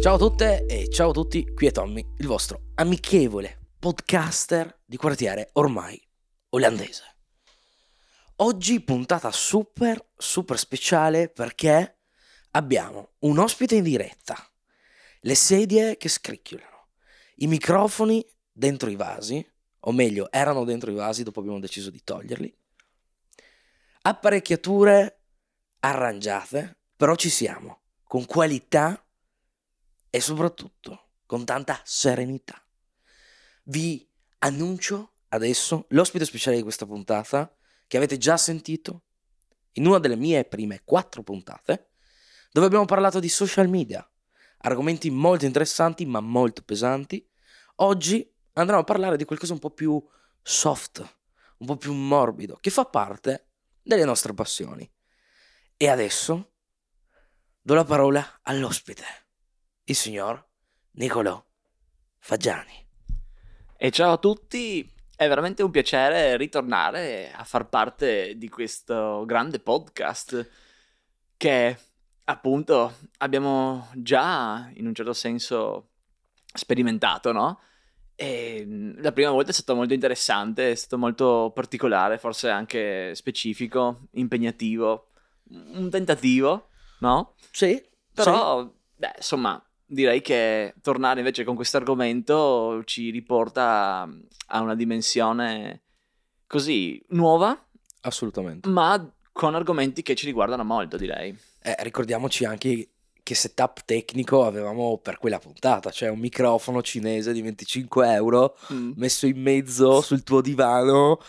Ciao a tutte e ciao a tutti, qui è Tommy, il vostro amichevole podcaster di quartiere ormai olandese. Oggi puntata super super speciale perché abbiamo un ospite in diretta, le sedie che scricchiolano, i microfoni dentro i vasi, o meglio erano dentro i vasi, dopo abbiamo deciso di toglierli, apparecchiature arrangiate, però ci siamo, con qualità e soprattutto con tanta serenità. Vi annuncio adesso l'ospite speciale di questa puntata che avete già sentito in una delle mie prime quattro puntate dove abbiamo parlato di social media, argomenti molto interessanti ma molto pesanti. Oggi andremo a parlare di qualcosa un po' più soft, un po' più morbido, che fa parte delle nostre passioni. E adesso do la parola all'ospite il signor Nicolò Faggiani. E ciao a tutti, è veramente un piacere ritornare a far parte di questo grande podcast che appunto abbiamo già in un certo senso sperimentato, no? E la prima volta è stato molto interessante, è stato molto particolare, forse anche specifico, impegnativo, un tentativo, no? Sì, Però, sì. beh, insomma, direi che tornare invece con questo argomento ci riporta a una dimensione così nuova, assolutamente. ma con argomenti che ci riguardano molto, direi. Eh, ricordiamoci anche che setup tecnico avevamo per quella puntata, cioè un microfono cinese di 25 euro Mm. messo in mezzo sul tuo divano,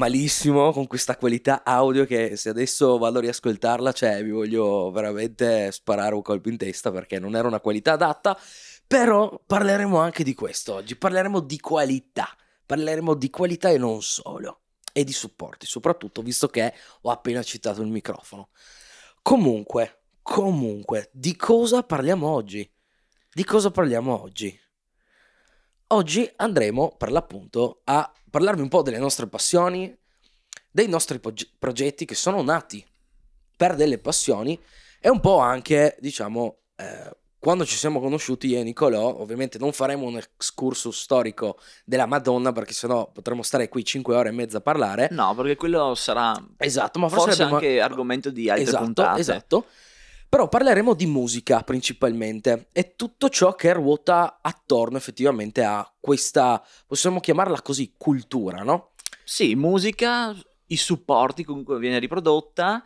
malissimo, con questa qualità audio che se adesso vado a riascoltarla, cioè vi voglio veramente sparare un colpo in testa perché non era una qualità adatta, però parleremo anche di questo oggi, parleremo di qualità, parleremo di qualità e non solo, e di supporti, soprattutto visto che ho appena citato il microfono. Comunque, comunque, di cosa parliamo oggi? Di cosa parliamo oggi? Oggi andremo per l'appunto a parlarvi un po' delle nostre passioni, dei nostri proge- progetti che sono nati per delle passioni e un po' anche, diciamo, eh, quando ci siamo conosciuti io e Nicolò, ovviamente non faremo un excursus storico della Madonna perché sennò potremmo stare qui 5 ore e mezza a parlare. No, perché quello sarà Esatto, ma forse, forse abbiamo- anche argomento di altre esatto, puntate. Esatto. Però parleremo di musica principalmente e tutto ciò che ruota attorno effettivamente a questa, possiamo chiamarla così, cultura, no? Sì, musica, i supporti comunque viene riprodotta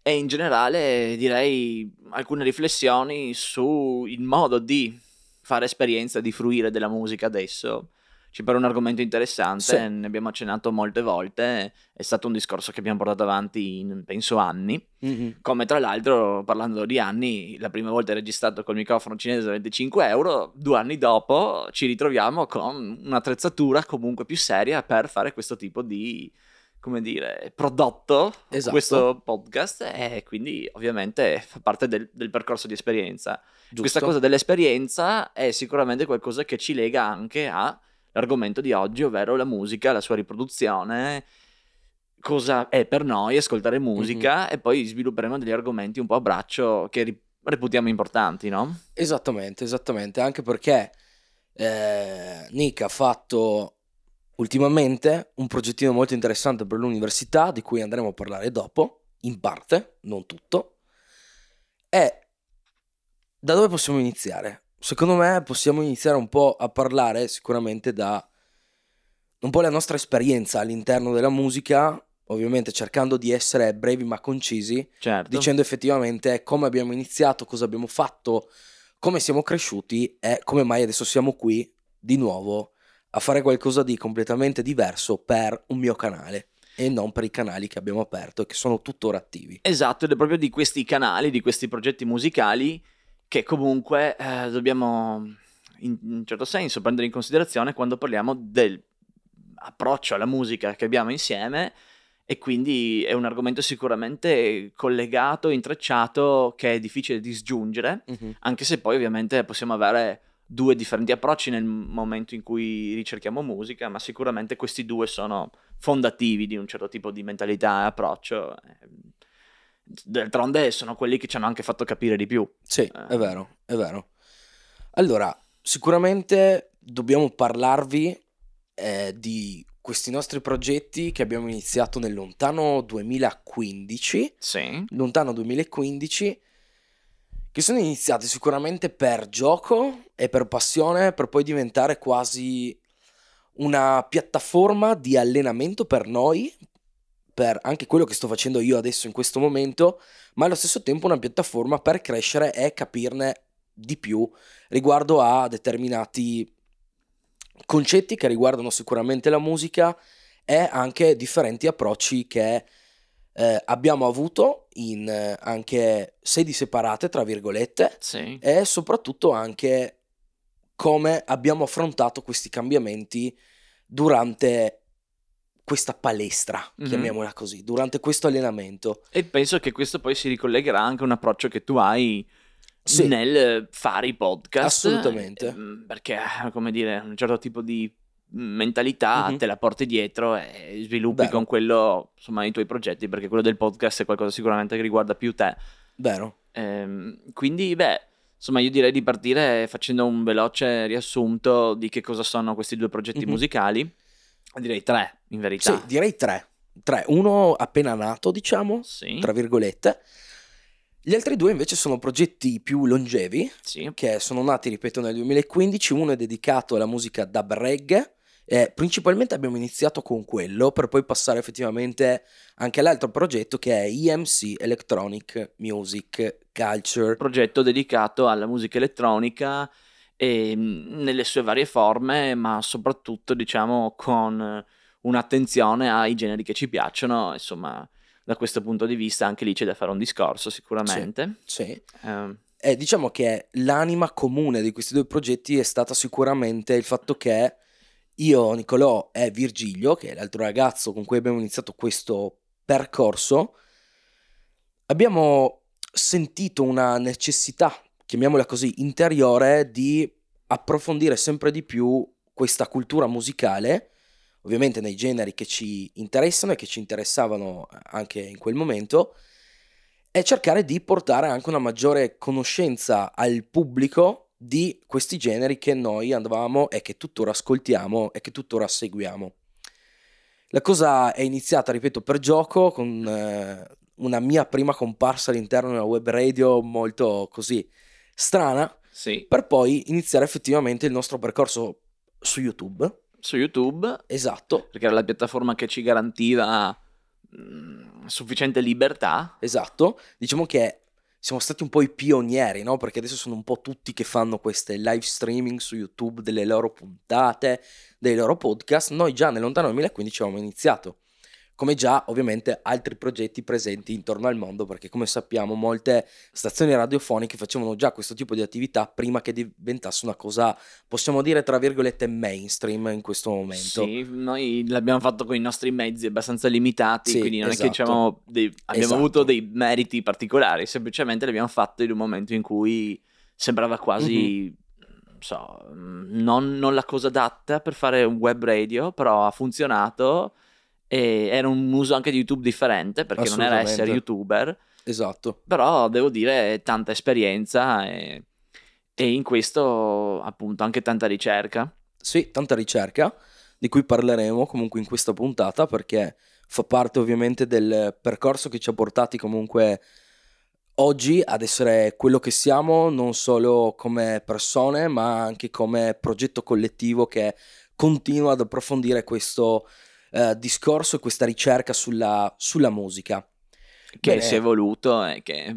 e in generale direi alcune riflessioni sul modo di fare esperienza, di fruire della musica adesso. Ci pare un argomento interessante, Sì. ne abbiamo accennato molte volte, è stato un discorso che abbiamo portato avanti in penso anni, come tra l'altro parlando di anni, la prima volta registrato col microfono cinese da 25 euro, due anni dopo ci ritroviamo con un'attrezzatura comunque più seria per fare questo tipo di, come dire, prodotto, Esatto. questo podcast e quindi ovviamente fa parte del, del percorso di esperienza. Giusto? Questa cosa dell'esperienza è sicuramente qualcosa che ci lega anche all'argomento di oggi, ovvero la musica, la sua riproduzione, cosa è per noi ascoltare musica e poi svilupperemo degli argomenti un po' a braccio che ri- reputiamo importanti, no? Esattamente, esattamente, anche perché eh, Nick ha fatto ultimamente un progettino molto interessante per l'università, di cui andremo a parlare dopo, in parte, non tutto. E da dove possiamo iniziare? Secondo me possiamo iniziare un po' a parlare sicuramente da un po' la nostra esperienza all'interno della musica, ovviamente cercando di essere brevi ma concisi, Certo. dicendo effettivamente come abbiamo iniziato, cosa abbiamo fatto, come siamo cresciuti e come mai adesso siamo qui di nuovo a fare qualcosa di completamente diverso per un mio canale e non per i canali che abbiamo aperto e che sono tuttora attivi. Esatto, ed è proprio di questi canali, di questi progetti musicali che comunque eh, dobbiamo in un certo senso prendere in considerazione quando parliamo dell'approccio alla musica che abbiamo insieme e quindi è un argomento sicuramente collegato, intrecciato, che è difficile di sgiungere, anche se poi ovviamente possiamo avere due differenti approcci nel momento in cui ricerchiamo musica, ma sicuramente questi due sono fondativi di un certo tipo di mentalità e approccio. D'altronde sono quelli che ci hanno anche fatto capire di più. Sì, Eh. è vero, è vero. Allora, sicuramente dobbiamo parlarvi eh, di questi nostri progetti che abbiamo iniziato nel lontano 2015. Sì. Lontano 2015 che sono iniziati sicuramente per gioco e per passione, per poi diventare quasi una piattaforma di allenamento per noi, per anche quello che sto facendo io adesso in questo momento, ma allo stesso tempo una piattaforma per crescere e capirne di più riguardo a determinati concetti che riguardano sicuramente la musica e anche differenti approcci che eh, abbiamo avuto in eh, anche sedi separate, tra virgolette, Sì. e soprattutto anche come abbiamo affrontato questi cambiamenti durante questa palestra, Mhm. chiamiamola così, durante questo allenamento. E penso che questo poi si ricollegherà anche a un approccio che tu hai Sì. nel fare i podcast. Assolutamente. ehm, Perché, come dire, un certo tipo di mentalità Mhm. te la porti dietro e sviluppi Vero. con quello, insomma, i tuoi progetti, perché quello del podcast è qualcosa sicuramente che riguarda più te. Vero? Ehm, quindi, beh, insomma, io direi di partire facendo un veloce riassunto di che cosa sono questi due progetti Mhm. musicali. Direi tre, in verità. Sì, direi tre. Tre. Uno appena nato, diciamo, Sì, tra virgolette. Gli altri due invece sono progetti più longevi, sì. che sono nati, ripeto, nel 2015. Uno è dedicato alla musica dub reggae. E principalmente abbiamo iniziato con quello per poi passare effettivamente anche all'altro progetto che è EMC Electronic Music Culture. progetto dedicato alla musica elettronica e, mh, nelle sue varie forme, ma soprattutto diciamo con eh, un'attenzione ai generi che ci piacciono. Insomma, da questo punto di vista anche lì c'è da fare un discorso sicuramente. Sì. Ehm, E diciamo che l'anima comune di questi due progetti è stata sicuramente il fatto che io, Nicolò e Virgilio, che è l'altro ragazzo con cui abbiamo iniziato questo percorso, abbiamo sentito una necessità, chiamiamola così, interiore di approfondire sempre di più questa cultura musicale, ovviamente nei generi che ci interessano e che ci interessavano anche in quel momento, e cercare di portare anche una maggiore conoscenza al pubblico di questi generi che noi andavamo e che tuttora ascoltiamo e che tuttora seguiamo. La cosa è iniziata, ripeto, per gioco, con eh, una mia prima comparsa all'interno di una web radio molto così strana, sì, per poi iniziare effettivamente il nostro percorso su YouTube. su YouTube, Esatto, perché era la piattaforma che ci garantiva mh, sufficiente libertà. esatto. Diciamo che siamo stati un po' i pionieri, no? Perché adesso sono un po' tutti che fanno queste live streaming su YouTube delle loro puntate, dei loro podcast. Noi già nel lontano 2015 avevamo iniziato. Come già ovviamente altri progetti presenti intorno al mondo, perché come sappiamo molte stazioni radiofoniche facevano già questo tipo di attività prima che diventasse una cosa, possiamo dire tra virgolette, mainstream in questo momento. Sì, noi l'abbiamo fatto con i nostri mezzi abbastanza limitati, Sì, quindi non è esatto. che diciamo, dei- abbiamo Esatto. avuto dei meriti particolari, semplicemente l'abbiamo fatto in un momento in cui sembrava quasi, non so, non, non la cosa adatta per fare un web radio, però ha funzionato e era un uso anche di YouTube differente, perché non era essere youtuber, Esatto. però devo dire tanta esperienza e, e in questo appunto anche tanta ricerca. Sì, tanta ricerca di cui parleremo comunque in questa puntata perché fa parte ovviamente del percorso che ci ha portati comunque oggi ad essere quello che siamo, non solo come persone, ma anche come progetto collettivo che continua ad approfondire questo eh, discorso e questa ricerca sulla, sulla musica. che Bene. si è evoluto e che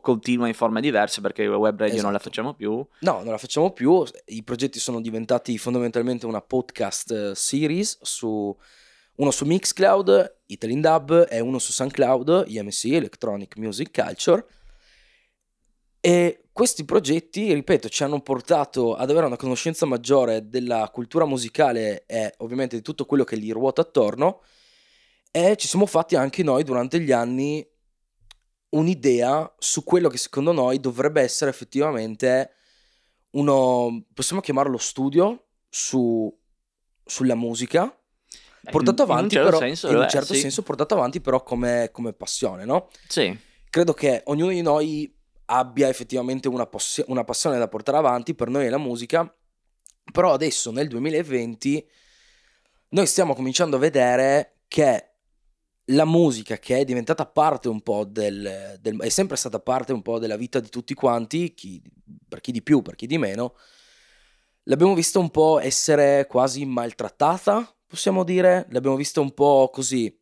continua in forme diverse perché la web radio non la Esatto. facciamo più. No, non la facciamo più. I progetti sono diventati fondamentalmente una podcast eh, series su uno su Mixcloud, Italin Dub e uno su SoundCloud, EMC, Electronic Music Culture. E questi progetti, ripeto, ci hanno portato ad avere una conoscenza maggiore della cultura musicale e ovviamente di tutto quello che gli ruota attorno. E ci siamo fatti anche noi durante gli anni un'idea su quello che secondo noi dovrebbe essere effettivamente uno, possiamo chiamarlo studio su, sulla musica, portato in- in un avanti certo però, senso in un è, certo sì. senso portato avanti però come, come passione, no? Sì, Credo che ognuno di noi abbia effettivamente una, poss- una passione da portare avanti, per noi è la musica, però adesso nel 2020 noi stiamo cominciando a vedere che la musica che è diventata parte un po' del, del, è sempre stata parte un po' della vita di tutti quanti, chi, per chi di più, per chi di meno, l'abbiamo vista un po' essere quasi maltrattata, possiamo dire, l'abbiamo vista un po' così,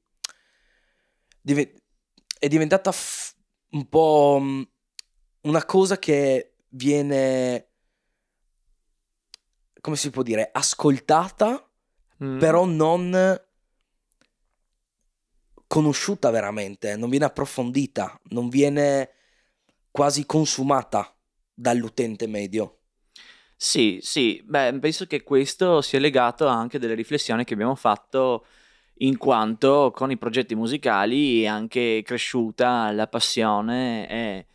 è diventata un po' mm, una cosa che viene, come si può dire, ascoltata, mm. però non conosciuta veramente, non viene approfondita, non viene quasi consumata dall'utente medio. Sì, sì, beh, penso che questo sia legato anche a delle riflessioni che abbiamo fatto in quanto con i progetti musicali è anche cresciuta la passione e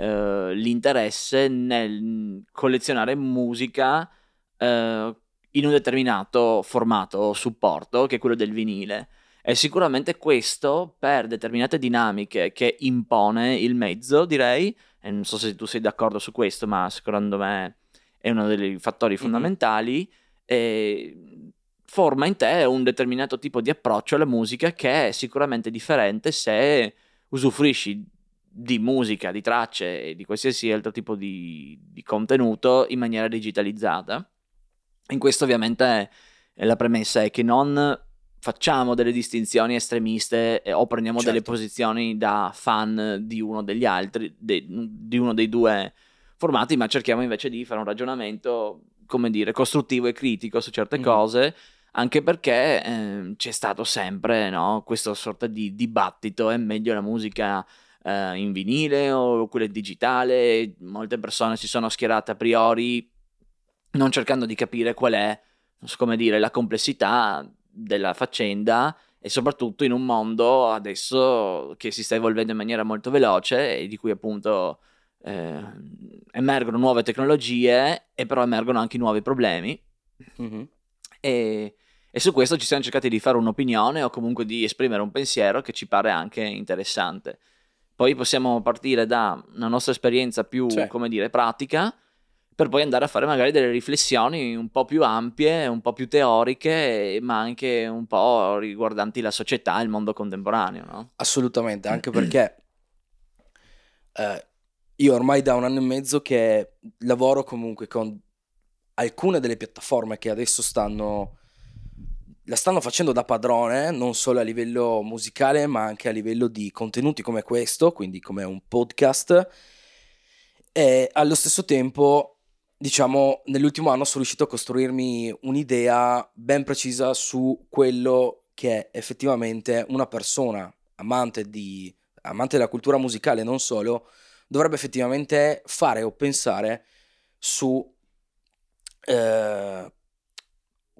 eh, l'interesse nel collezionare musica eh, in un determinato formato o supporto, che è quello del vinile. E sicuramente questo, per determinate dinamiche che impone il mezzo, direi, e non so se tu sei d'accordo su questo, ma secondo me è uno dei fattori fondamentali, mm-hmm. forma in te un determinato tipo di approccio alla musica che è sicuramente differente se usufruisci di musica, di tracce e di qualsiasi altro tipo di, di contenuto in maniera digitalizzata. In questo ovviamente la premessa è che non facciamo delle distinzioni estremiste o prendiamo certo. delle posizioni da fan di uno degli altri, de, di uno dei due formati, ma cerchiamo invece di fare un ragionamento, come dire, costruttivo e critico su certe mm-hmm. cose, anche perché eh, c'è stato sempre no, questa sorta di dibattito, è meglio la musica eh, in vinile o quella digitale, molte persone si sono schierate a priori non cercando di capire qual è, come dire, la complessità della faccenda e soprattutto in un mondo adesso che si sta evolvendo in maniera molto veloce e di cui appunto eh, emergono nuove tecnologie e però emergono anche nuovi problemi mm-hmm. e, e, su questo ci siamo cercati di fare un'opinione o comunque di esprimere un pensiero che ci pare anche interessante. Poi possiamo partire da una nostra esperienza più, cioè. come dire, pratica per poi andare a fare magari delle riflessioni un po' più ampie, un po' più teoriche, ma anche un po' riguardanti la società e il mondo contemporaneo. No? Assolutamente, anche perché eh, io ormai da un anno e mezzo che lavoro comunque con alcune delle piattaforme che adesso stanno la stanno facendo da padrone, non solo a livello musicale, ma anche a livello di contenuti come questo, quindi come un podcast. E allo stesso tempo diciamo, nell'ultimo anno sono riuscito a costruirmi un'idea ben precisa su quello che è effettivamente una persona amante, di, amante della cultura musicale, non solo, dovrebbe effettivamente fare o pensare su eh,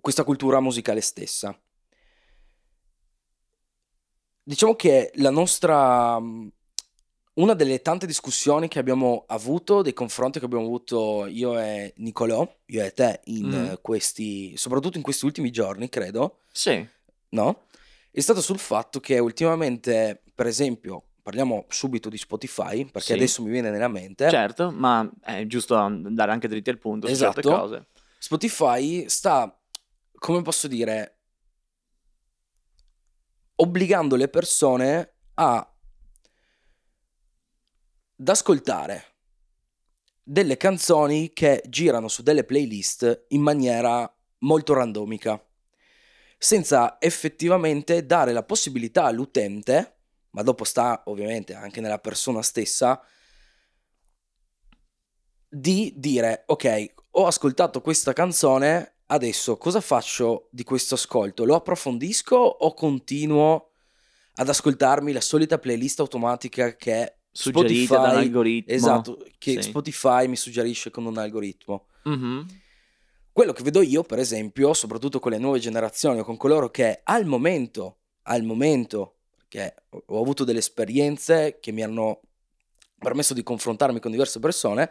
questa cultura musicale stessa. Diciamo che la nostra una delle tante discussioni che abbiamo avuto, dei confronti che abbiamo avuto io e Nicolò, io e te, in mm. questi, soprattutto in questi ultimi giorni, credo. Sì. No? È stato sul fatto che ultimamente, per esempio, parliamo subito di Spotify, perché sì. adesso mi viene nella mente. Certo, ma è giusto andare anche dritti al punto esatto. su certe esatto. cose. Spotify sta, come posso dire, obbligando le persone a da ascoltare delle canzoni che girano su delle playlist in maniera molto randomica, senza effettivamente dare la possibilità all'utente, ma dopo sta ovviamente anche nella persona stessa, di dire ok, ho ascoltato questa canzone, adesso cosa faccio di questo ascolto? Lo approfondisco o continuo ad ascoltarmi la solita playlist automatica che suggerita Spotify, da un algoritmo. Esatto, che sì. Spotify mi suggerisce con un algoritmo. Mm-hmm. Quello che vedo io, per esempio, soprattutto con le nuove generazioni o con coloro che al momento, al momento, che ho avuto delle esperienze che mi hanno permesso di confrontarmi con diverse persone,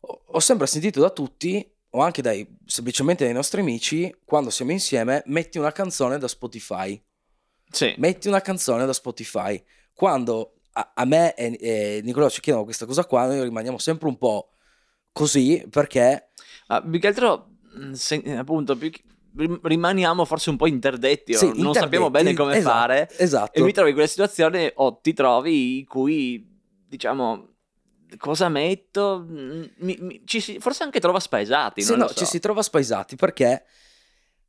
ho sempre sentito da tutti, o anche dai, semplicemente dai nostri amici, quando siamo insieme, metti una canzone da Spotify. Sì. Metti una canzone da Spotify. Quando a, a me e, e Nicolò ci chiedono questa cosa qua, noi rimaniamo sempre un po' così perché... Ah, più che altro, mm, se- appunto, più che- rim- rimaniamo forse un po' interdetti, o Sì, non interdetti, sappiamo bene come esatto, fare. Esatto. E mi trovi in quella situazione o ti trovi in cui, diciamo, cosa metto? Mm, mi- mi- ci si- forse anche trova spaesati, non no, so. ci si trova spaesati perché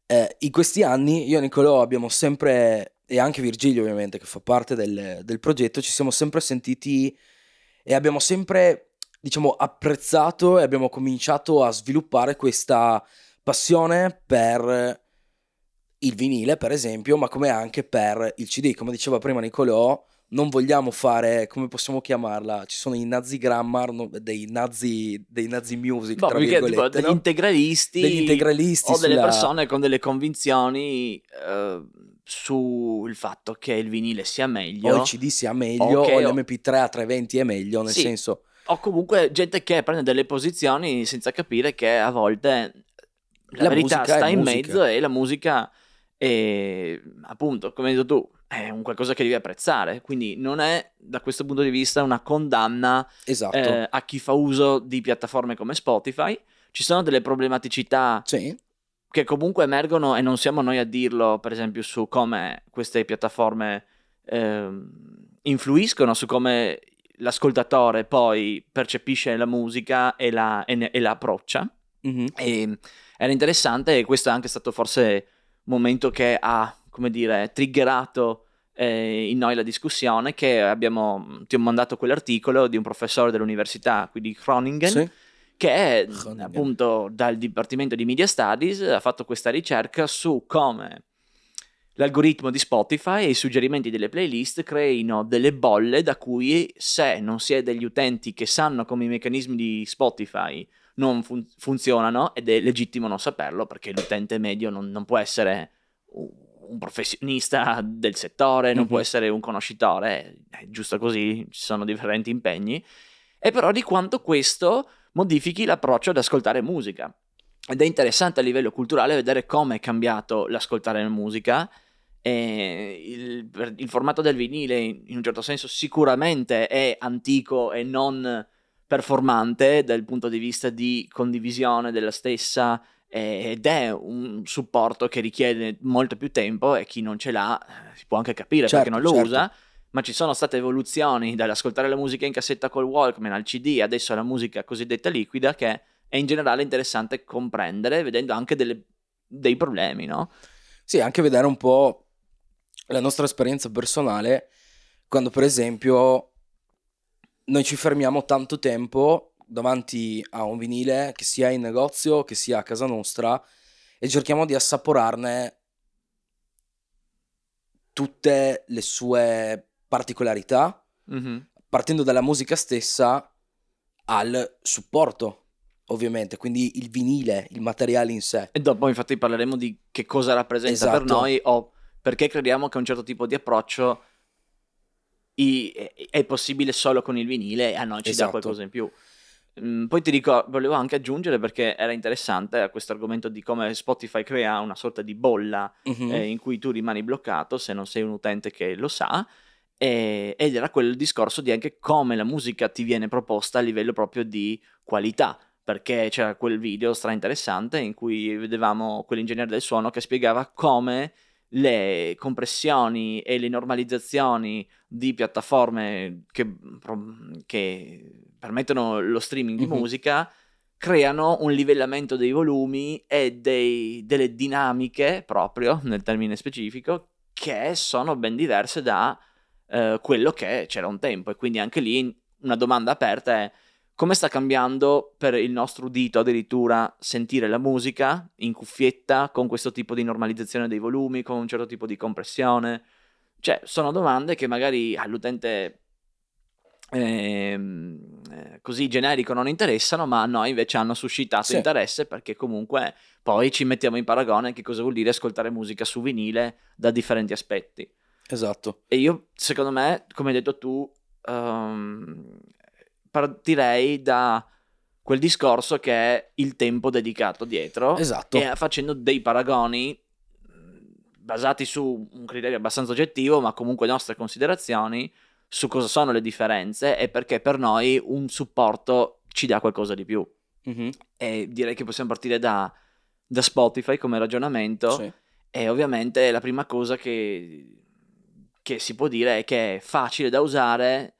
eh, in questi anni io e Nicolò abbiamo sempre, e anche Virgilio ovviamente che fa parte del, del progetto, ci siamo sempre sentiti e abbiamo sempre, diciamo, apprezzato e abbiamo cominciato a sviluppare questa passione per il vinile, per esempio, ma come anche per il CD. Come diceva prima Nicolò, non vogliamo fare, come possiamo chiamarla? Ci sono i nazi grammar, no, dei nazi, dei nazi music, Boh, che, tipo, degli no? integralisti degli integralisti o delle sulla- persone con delle convinzioni eh, sul fatto che il vinile sia meglio. o il CD sia meglio Ok, o o- l'MP3 a 320 è meglio, nel Sì. senso... O comunque gente che prende delle posizioni senza capire che a volte la, La verità sta in musica. mezzo e la musica è appunto, come hai detto tu, è un qualcosa che devi apprezzare. Quindi non è da questo punto di vista una condanna Esatto. eh, a chi fa uso di piattaforme come Spotify. Ci sono delle problematicità Sì, che comunque emergono e non siamo noi a dirlo, per esempio, su come queste piattaforme ehm, influiscono, su come l'ascoltatore poi percepisce la musica e la, e ne- e la approccia. mhm, E era interessante e questo è anche stato forse un momento che ha, come dire, triggerato eh, in noi la discussione che abbiamo, ti ho mandato quell'articolo di un professore dell'università qui di Groningen sì. che Groningen. appunto dal Dipartimento di Media Studies ha fatto questa ricerca su come l'algoritmo di Spotify e i suggerimenti delle playlist creino delle bolle da cui se non si è degli utenti che sanno come i meccanismi di Spotify non fun- funzionano ed è legittimo non saperlo perché l'utente medio non, non può essere un professionista del settore, non Mhm. può essere un conoscitore, è giusto così, ci sono differenti impegni, e però di quanto questo modifichi l'approccio ad ascoltare musica. Ed è interessante a livello culturale vedere come è cambiato l'ascoltare la musica. Il, il formato del vinile, in un certo senso, sicuramente è antico e non performante dal punto di vista di condivisione della stessa eh, ed è un supporto che richiede molto più tempo e chi non ce l'ha eh, si può anche capire Certo, perché non lo certo. usa ma ci sono state evoluzioni dall'ascoltare la musica in cassetta col Walkman al CD, adesso alla musica cosiddetta liquida, che è in generale interessante comprendere, vedendo anche delle- dei problemi, no? Sì, anche vedere un po' la nostra esperienza personale quando per esempio noi ci fermiamo tanto tempo davanti a un vinile che sia in negozio, che sia a casa nostra e cerchiamo di assaporarne tutte le sue particolarità, partendo dalla musica stessa al supporto, ovviamente, quindi il vinile, il materiale in sé. E dopo infatti parleremo di che cosa rappresenta per Esatto. noi o perché crediamo che un certo tipo di approccio i- è, è possibile solo con il vinile e a noi ci Esatto. dà qualcosa in più. Poi ti dico, volevo anche aggiungere perché era interessante a questo argomento di come Spotify crea una sorta di bolla Mhm. eh, in cui tu rimani bloccato se non sei un utente che lo sa. ed era quel discorso di anche come la musica ti viene proposta a livello proprio di qualità. Perché c'era quel video stra interessante in cui vedevamo quell'ingegnere del suono che spiegava come le compressioni e le normalizzazioni di piattaforme che, che permettono lo streaming di Mhm. musica creano un livellamento dei volumi e dei- delle dinamiche proprio nel termine specifico che sono ben diverse da eh, quello che c'era un tempo e quindi anche lì una domanda aperta è come sta cambiando per il nostro udito addirittura sentire la musica in cuffietta con questo tipo di normalizzazione dei volumi, con un certo tipo di compressione? Cioè, sono domande che magari all'utente ehm, eh, così generico non interessano, ma a noi invece hanno suscitato Sì. interesse perché comunque poi ci mettiamo in paragone che cosa vuol dire ascoltare musica su vinile da differenti aspetti. Esatto. E io, secondo me, come hai detto tu, ehm, partirei da quel discorso che è il tempo dedicato dietro Esatto. e facendo dei paragoni mh, basati su un criterio abbastanza oggettivo, ma comunque nostre considerazioni su cosa sono le differenze e perché per noi un supporto ci dà qualcosa di più. Mhm. E direi che possiamo partire da, da Spotify come ragionamento. Sì. E ovviamente la prima cosa che, che si può dire è che è facile da usare,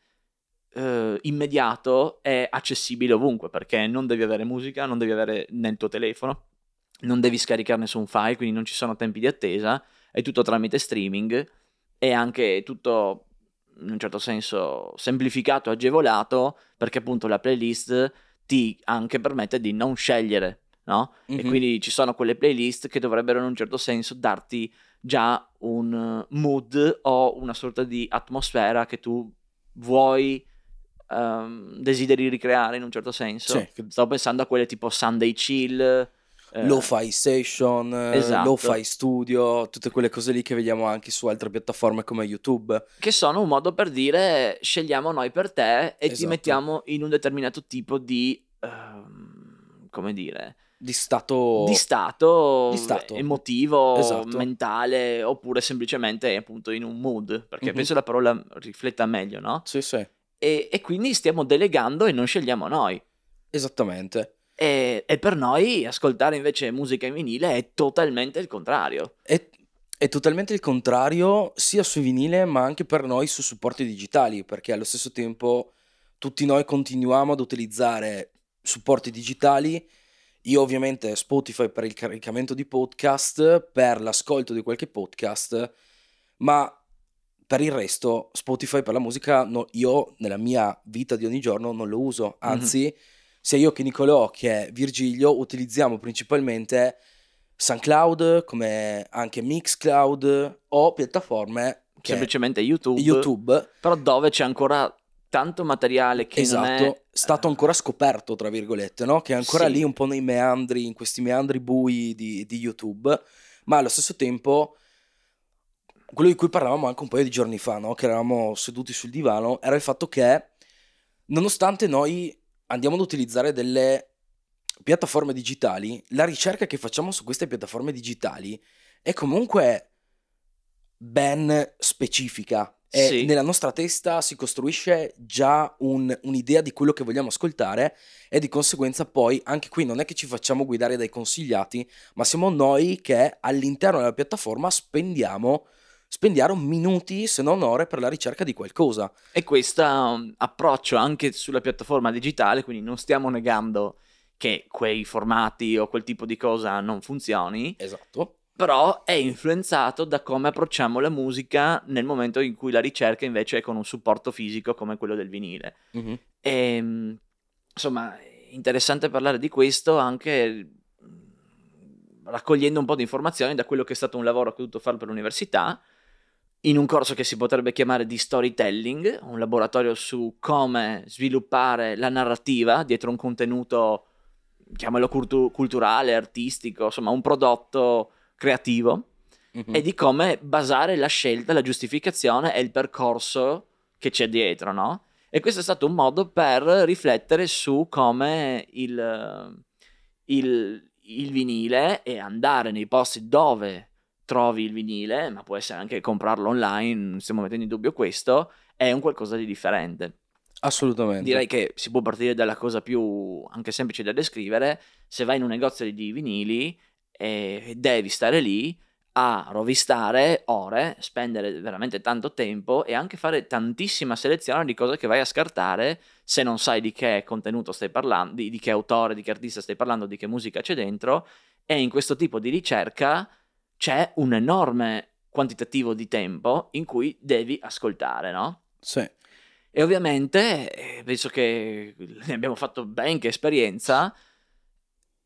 eh, immediato e accessibile ovunque, perché non devi avere musica, non devi avere nel tuo telefono, non devi scaricare nessun file, quindi non ci sono tempi di attesa, è tutto tramite streaming e anche tutto in un certo senso semplificato, agevolato, perché appunto la playlist ti anche permette di non scegliere, no? E Mhm. quindi ci sono quelle playlist che dovrebbero in un certo senso darti già un mood o una sorta di atmosfera che tu vuoi, ehm, desideri ricreare in un certo senso. Sì, Stavo pensando a quelle tipo Sunday Chill. eh, Lo-fi station, Esatto. lo-fi studio, tutte quelle cose lì che vediamo anche su altre piattaforme come YouTube. che sono un modo per dire scegliamo noi per te e ti Esatto. mettiamo in un determinato tipo di, ehm, come dire, Di stato... di stato, Di stato. emotivo, Esatto. mentale, oppure semplicemente appunto in un mood, perché Mhm. penso la parola rifletta meglio, no? Sì, sì, E, e quindi stiamo delegando e non scegliamo noi. esattamente. E, e per noi ascoltare invece musica in vinile è totalmente il contrario. È, è totalmente il contrario sia su vinile ma anche per noi su supporti digitali, perché allo stesso tempo tutti noi continuiamo ad utilizzare supporti digitali. Io ovviamente Spotify per il caricamento di podcast, per l'ascolto di qualche podcast, ma per il resto Spotify per la musica no- io nella mia vita di ogni giorno non lo uso, anzi sia io che Nicolò che Virgilio utilizziamo principalmente SoundCloud come anche Mixcloud o piattaforme che Semplicemente YouTube, YouTube. però dove c'è ancora tanto materiale che non esatto, è stato eh, ancora scoperto, tra virgolette, no? Che è ancora Sì. lì un po' nei meandri, in questi meandri bui di, di YouTube, ma allo stesso tempo quello di cui parlavamo anche un paio di giorni fa, no? Che eravamo seduti sul divano, era il fatto che nonostante noi andiamo ad utilizzare delle piattaforme digitali, la ricerca che facciamo su queste piattaforme digitali è comunque ben specifica. E Sì. nella nostra testa si costruisce già un- un'idea di quello che vogliamo ascoltare e di conseguenza poi anche qui non è che ci facciamo guidare dai consigliati, ma siamo noi che all'interno della piattaforma spendiamo, spendiamo minuti se non ore per la ricerca di qualcosa. E questo um, approccio anche sulla piattaforma digitale, quindi non stiamo negando che quei formati o quel tipo di cosa non funzioni, Esatto. però è influenzato da come approcciamo la musica nel momento in cui la ricerca invece è con un supporto fisico come quello del vinile. Mhm. E, mm, insomma, interessante parlare di questo anche mm, raccogliendo un po' di informazioni da quello che è stato un lavoro che ho dovuto fare per l'università, in un corso che si potrebbe chiamare di storytelling, un laboratorio su come sviluppare la narrativa dietro un contenuto, chiamalo cultu- culturale, artistico, insomma un prodotto creativo Mhm. e di come basare la scelta, la giustificazione e il percorso che c'è dietro, no? E questo è stato un modo per riflettere su come il, il- il vinile e andare nei posti dove trovi il vinile, ma può essere anche comprarlo online, non stiamo mettendo in dubbio questo, è un qualcosa di differente. Assolutamente. Direi che si può partire dalla cosa più anche semplice da descrivere. Se vai in un negozio di vinili e devi stare lì a rovistare ore, spendere veramente tanto tempo e anche fare tantissima selezione di cose che vai a scartare se non sai di che contenuto stai parlando, di, di che autore, di che artista stai parlando, di che musica c'è dentro. E in questo tipo di ricerca c'è un enorme quantitativo di tempo in cui devi ascoltare, no? Sì. E ovviamente, eh, penso che ne abbiamo fatto ben che esperienza,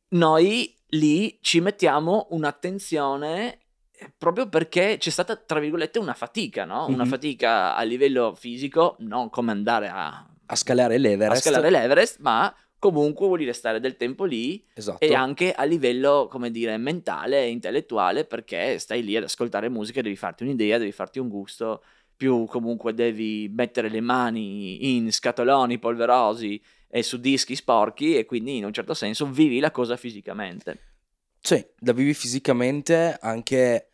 noi lì ci mettiamo un'attenzione eh, proprio perché c'è stata, tra virgolette, una fatica, no? Una Mhm. fatica a livello fisico, non come andare a, A scalare a l'Everest. scalare l'Everest, ma comunque vuol dire stare del tempo lì Esatto. e anche a livello, come dire, mentale e intellettuale, perché stai lì ad ascoltare musica, devi farti un'idea, devi farti un gusto, più comunque devi mettere le mani in scatoloni polverosi e su dischi sporchi e quindi in un certo senso vivi la cosa fisicamente. Sì, la vivi fisicamente anche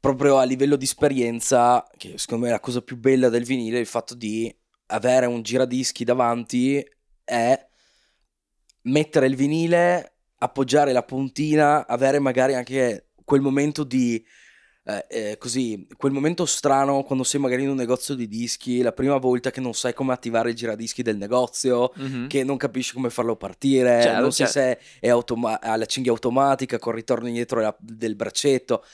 proprio a livello di esperienza, che secondo me è la cosa più bella del vinile, il fatto di avere un giradischi davanti è mettere il vinile, appoggiare la puntina, avere magari anche quel momento di eh, eh, così, quel momento strano quando sei magari in un negozio di dischi, la prima volta che non sai come attivare il giradischi del negozio, mm-hmm. che non capisci come farlo partire, certo, non sai certo. se è automa- ha la cinghia automatica con ritorno indietro la- del braccetto.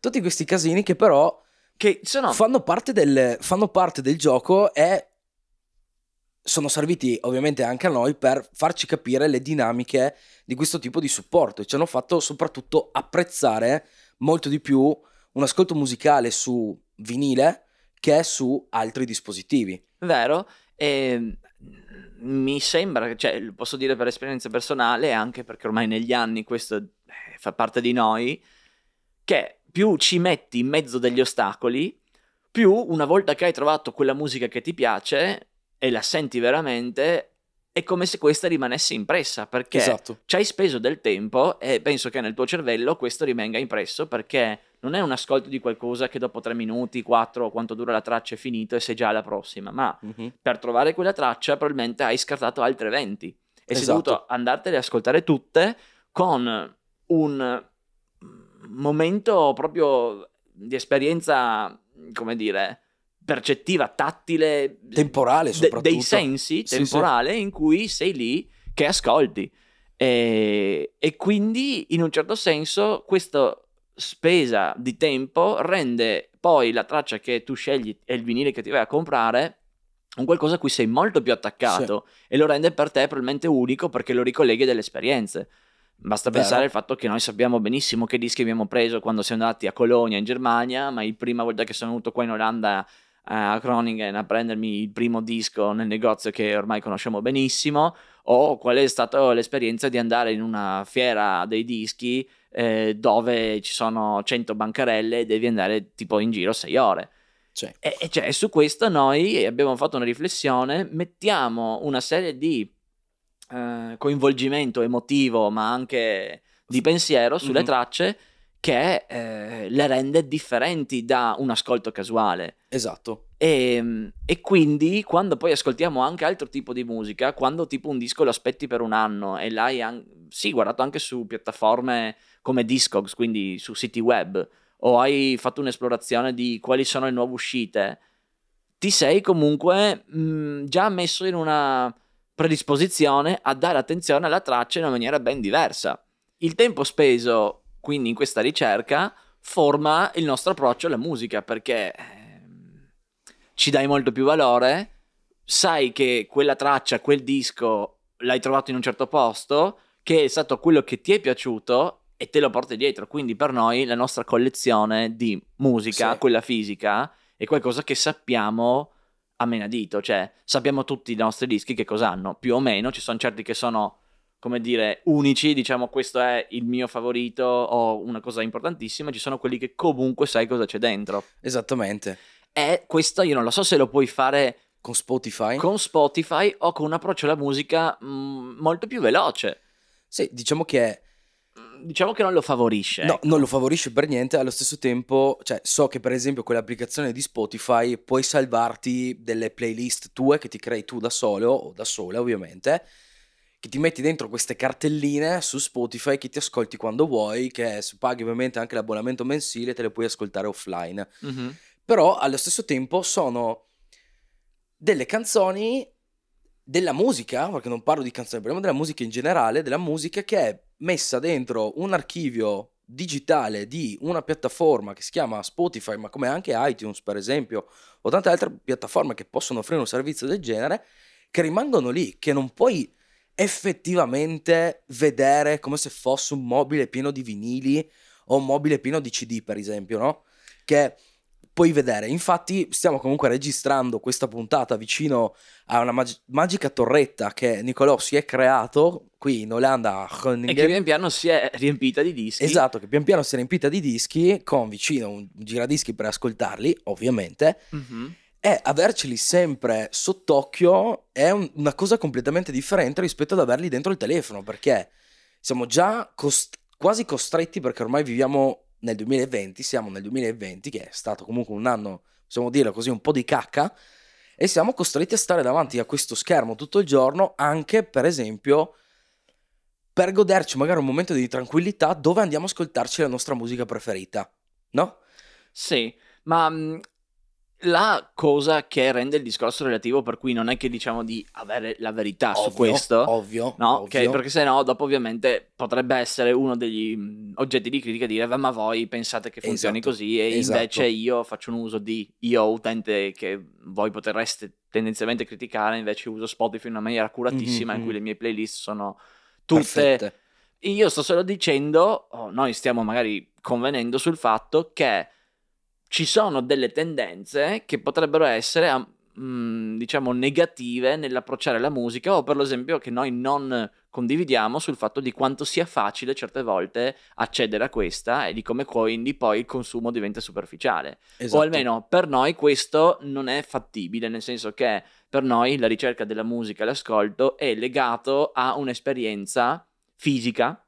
Tutti questi casini che però che sono... fanno, parte del, fanno parte del gioco e sono serviti ovviamente anche a noi per farci capire le dinamiche di questo tipo di supporto e ci hanno fatto soprattutto apprezzare molto di più un ascolto musicale su vinile che su altri dispositivi. Vero? E ehm, mi sembra, cioè, posso dire per esperienza personale, anche perché ormai negli anni questo eh, fa parte di noi, che più ci metti in mezzo degli ostacoli, più una volta che hai trovato quella musica che ti piace e la senti veramente, è come se questa rimanesse impressa perché esatto. ci hai speso del tempo e penso che nel tuo cervello questo rimanga impresso perché non è un ascolto di qualcosa che dopo tre minuti, quattro, quanto dura la traccia è finito e sei già alla prossima, ma mm-hmm. per trovare quella traccia probabilmente hai scartato altri eventi e esatto. sei dovuto andartene ad ascoltare tutte con un momento proprio di esperienza, come dire, percettiva, tattile, temporale soprattutto. De- dei sensi, temporale, sì, sì. in cui sei lì che ascolti. E, e, quindi, in un certo senso, questa spesa di tempo rende poi la traccia che tu scegli e il vinile che ti vai a comprare un qualcosa a cui sei molto più attaccato sì. e lo rende per te probabilmente unico perché lo ricolleghi delle esperienze. Basta Vero. pensare al fatto che noi sappiamo benissimo che dischi abbiamo preso quando siamo andati a Colonia in Germania, ma la prima volta che sono venuto qua in Olanda a Groningen a prendermi il primo disco nel negozio che ormai conosciamo benissimo, o qual è stata l'esperienza di andare in una fiera dei dischi eh, dove ci sono 100 bancarelle e devi andare tipo in giro 6 ore. Sì. E, e cioè, su questo noi abbiamo fatto una riflessione, mettiamo una serie di eh, coinvolgimento emotivo, ma anche di pensiero sulle mm-hmm. tracce che eh, le rende differenti da un ascolto casuale. Esatto. E, ehm, e, quindi quando poi ascoltiamo anche altro tipo di musica, quando tipo un disco lo aspetti per un anno e l'hai an- sì, guardato anche su piattaforme come Discogs, quindi su siti web, o hai fatto un'esplorazione di quali sono le nuove uscite, ti sei comunque mh, mm, già messo in una predisposizione a dare attenzione alla traccia in una maniera ben diversa. Il tempo speso quindi in questa ricerca forma il nostro approccio alla musica perché ehm, ci dai molto più valore, sai che quella traccia, quel disco l'hai trovato in un certo posto, che è stato quello che ti è piaciuto e te lo porti dietro. Quindi per noi la nostra collezione di musica, sì. quella fisica, è qualcosa che sappiamo a menadito, cioè sappiamo tutti i nostri dischi che cosa hanno, più o meno, ci sono certi che sono come dire, unici, diciamo questo è il mio favorito o una cosa importantissima, ci sono quelli che comunque sai cosa c'è dentro. Esattamente. E questo io non lo so se lo puoi fare con Spotify. Con Spotify o con un approccio alla musica mh, mm, molto più veloce. Sì, diciamo che mm, diciamo che non lo favorisce. No, ecco. non lo favorisce per niente, allo stesso tempo, cioè, so che per esempio quell'applicazione di Spotify puoi salvarti delle playlist tue che ti crei tu da solo o da sola, ovviamente, che ti metti dentro queste cartelline su Spotify che ti ascolti quando vuoi, che paghi ovviamente anche l'abbonamento mensile te le puoi ascoltare offline. Mm-hmm. Però allo stesso tempo sono delle canzoni della musica, perché non parlo di canzoni, parliamo della musica in generale, della musica che è messa dentro un archivio digitale di una piattaforma che si chiama Spotify, ma come anche iTunes per esempio, o tante altre piattaforme che possono offrire un servizio del genere, che rimangono lì, che non puoi effettivamente vedere come se fosse un mobile pieno di vinili o un mobile pieno di CD, per esempio, no? Che puoi vedere. Infatti, stiamo comunque registrando questa puntata vicino a una mag- magica torretta che Nicolò si è creato qui in Olanda a E che pian piano si è riempita di dischi. Esatto, che pian piano si è riempita di dischi con vicino un giradischi per ascoltarli, ovviamente. Mm-hmm e averceli sempre sott'occhio è un, una cosa completamente differente rispetto ad averli dentro il telefono, perché siamo già cost- quasi costretti, perché ormai viviamo nel 2020, siamo nel 2020 che è stato comunque un anno, possiamo dire così, un po' di cacca e siamo costretti a stare davanti a questo schermo tutto il giorno anche per esempio per goderci magari un momento di tranquillità dove andiamo a ascoltarci la nostra musica preferita, no? Sì, ma mh, la cosa che rende il discorso relativo per cui non è che diciamo di avere la verità ovvio, su questo, ovvio, no? ovvio. Ok, perché se no dopo ovviamente potrebbe essere uno degli oggetti di critica dire "Va, ma voi pensate che funzioni Esatto, così e esatto. invece io faccio un uso di io utente che voi potreste tendenzialmente criticare, invece uso Spotify in una maniera accuratissima Mhm, in cui le mie playlist sono tutte Perfette. io sto solo dicendo, o noi stiamo magari convenendo sul fatto che ci sono delle tendenze che potrebbero essere, mh, diciamo, negative nell'approcciare la musica, o per esempio che noi non condividiamo sul fatto di quanto sia facile certe volte accedere a questa e di come quindi poi il consumo diventa superficiale. Esatto. O almeno per noi questo non è fattibile, nel senso che per noi la ricerca della musica e l'ascolto è legato a un'esperienza fisica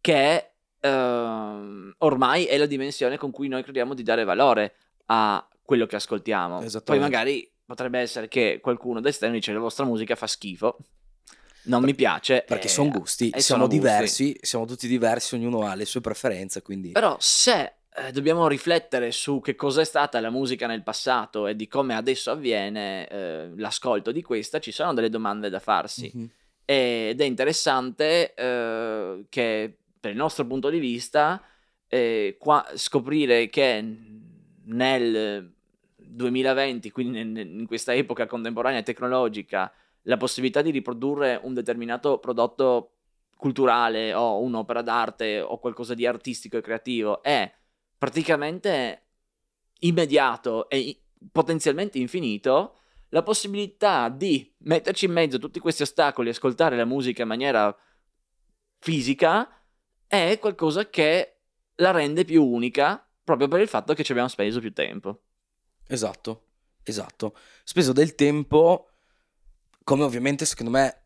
che ehm, ormai è la dimensione con cui noi crediamo di dare valore a quello che ascoltiamo. Poi magari potrebbe essere che qualcuno d'esterno dice la vostra musica fa schifo, non mi piace. Perché e- sono gusti, e siamo sono gusti. diversi, siamo tutti diversi, ognuno ha le sue preferenze, quindi Però se eh, dobbiamo riflettere su che cos'è stata la musica nel passato e di come adesso avviene eh, l'ascolto di questa, ci sono delle domande da farsi. Mhm. Ed è interessante eh, che per il nostro punto di vista eh, qua- scoprire che nel 2020, quindi nel- in questa epoca contemporanea tecnologica, la possibilità di riprodurre un determinato prodotto culturale o un'opera d'arte o qualcosa di artistico e creativo è praticamente immediato e potenzialmente infinito, la possibilità di metterci in mezzo tutti questi ostacoli e ascoltare la musica in maniera fisica è qualcosa che la rende più unica proprio per il fatto che ci abbiamo speso più tempo. Esatto, esatto. Speso del tempo, come ovviamente secondo me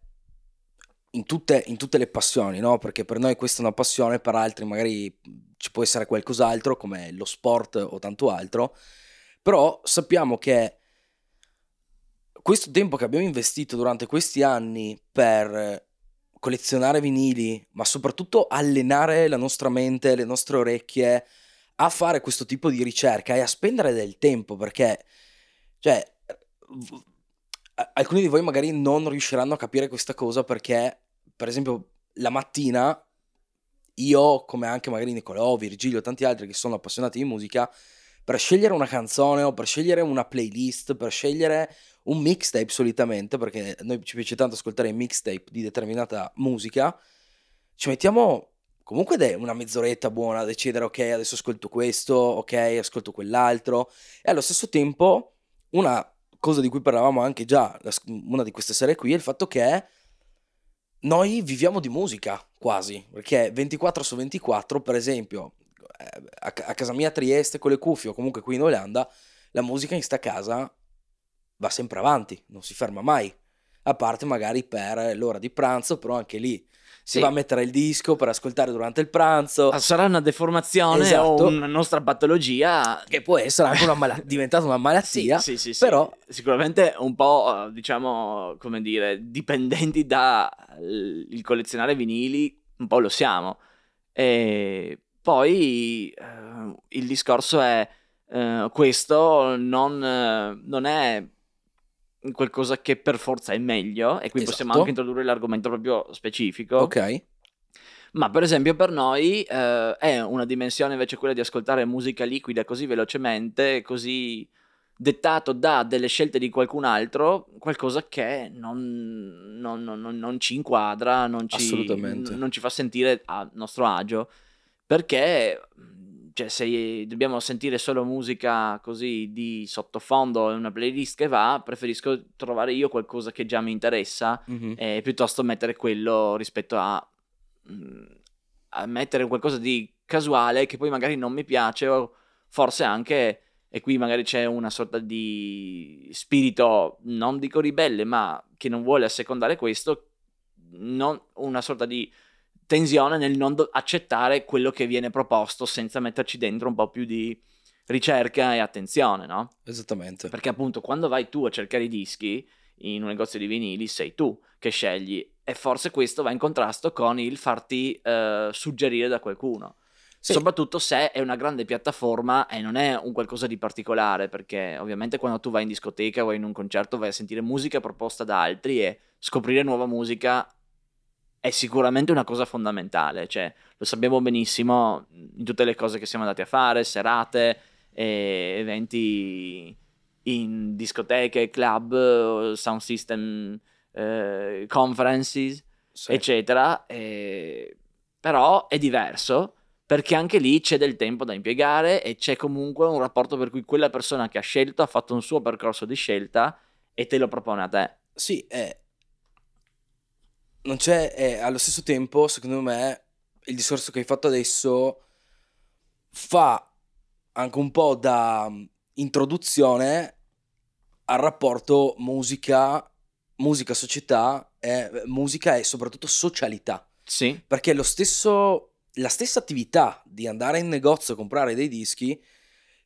in tutte, in tutte le passioni, no? Perché per noi questa è una passione, per altri magari ci può essere qualcos'altro come lo sport o tanto altro, però sappiamo che questo tempo che abbiamo investito durante questi anni per collezionare vinili, ma soprattutto allenare la nostra mente, le nostre orecchie a fare questo tipo di ricerca e a spendere del tempo perché, cioè, alcuni di voi magari non riusciranno a capire questa cosa perché, per esempio, la mattina io, come anche magari Nicolò, Virgilio tanti altri che sono appassionati di musica, per scegliere una canzone o per scegliere una playlist, per scegliere un mixtape solitamente, perché noi ci piace tanto ascoltare i mixtape di determinata musica, ci mettiamo comunque una mezz'oretta buona a decidere ok, adesso ascolto questo, ok, ascolto quell'altro, e allo stesso tempo una cosa di cui parlavamo anche già una di queste serie qui è il fatto che noi viviamo di musica quasi, perché 24 su 24, per esempio, a, ca- a casa mia a Trieste con le cuffie o comunque qui in Olanda, la musica in sta casa va sempre avanti, non si ferma mai. A parte magari per l'ora di pranzo, però anche lì si Sì. va a mettere il disco per ascoltare durante il pranzo, Ah, Sarà una deformazione Esatto. o una nostra patologia che può essere anche una mala- diventata una malattia. Sì, sì, sì, però- sicuramente un po', eh, diciamo, come dire, dipendenti dal collezionare vinili, un po' lo siamo. E poi eh, il discorso è eh, questo non, eh, non è qualcosa che per forza è meglio e qui possiamo Esatto. anche introdurre l'argomento proprio specifico. Ok, Ma per esempio per noi eh, è una dimensione invece quella di ascoltare musica liquida così velocemente, così dettato da delle scelte di qualcun altro, qualcosa che non, non- non- non- ci inquadra, non ci, non ci fa sentire a nostro agio, perché cioè, se dobbiamo sentire solo musica così di sottofondo e una playlist che va, preferisco trovare io qualcosa che già mi interessa mhm, e piuttosto mettere quello rispetto a, mm, a mettere qualcosa di casuale che poi magari non mi piace o forse anche, e qui magari c'è una sorta di spirito, non dico ribelle, ma che non vuole assecondare questo, non una sorta di tensione nel non accettare quello che viene proposto senza metterci dentro un po' più di ricerca e attenzione, no? Esattamente. Perché appunto quando vai tu a cercare i dischi in un negozio di vinili sei tu che scegli e forse questo va in contrasto con il farti eh, suggerire da qualcuno. Sì. Soprattutto se è una grande piattaforma e non è un qualcosa di particolare, perché ovviamente quando tu vai in discoteca o in un concerto vai a sentire musica proposta da altri e scoprire nuova musica è sicuramente una cosa fondamentale, cioè lo sappiamo benissimo in tutte le cose che siamo andati a fare, serate, eventi in discoteche, club, sound system, eh, conferences, Sì. eccetera. E... Però è diverso perché anche lì c'è del tempo da impiegare e c'è comunque un rapporto per cui quella persona che ha scelto ha fatto un suo percorso di scelta e te lo propone a te. Sì, è... Non c'è... è, allo stesso tempo, secondo me, il discorso che hai fatto adesso fa anche un po' da mm, introduzione al rapporto musica, musica società, e, musica e soprattutto socialità. Sì, Perché lo stesso, la stessa attività di andare in negozio a comprare dei dischi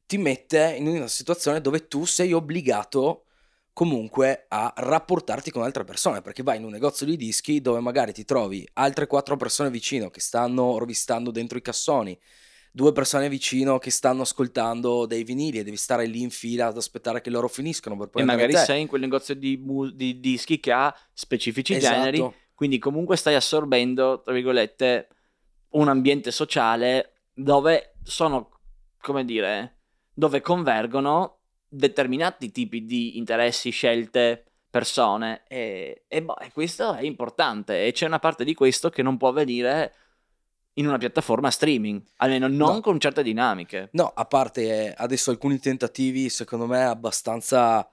ti mette in una situazione dove tu sei obbligato comunque a rapportarti con altre persone, perché vai in un negozio di dischi dove magari ti trovi altre quattro persone vicino che stanno rovistando dentro i cassoni, due persone vicino che stanno ascoltando dei vinili e devi stare lì in fila ad aspettare che loro finiscano per poi e magari sei in quel negozio di, mu- di dischi che ha specifici Esatto. generi, quindi comunque stai assorbendo, tra virgolette, un ambiente sociale dove sono, come dire, dove convergono determinati tipi di interessi, scelte, persone e, e boh, e questo è importante e c'è una parte di questo che non può avvenire in una piattaforma streaming, almeno non No. con certe dinamiche. No, a parte eh, adesso alcuni tentativi, secondo me, abbastanza,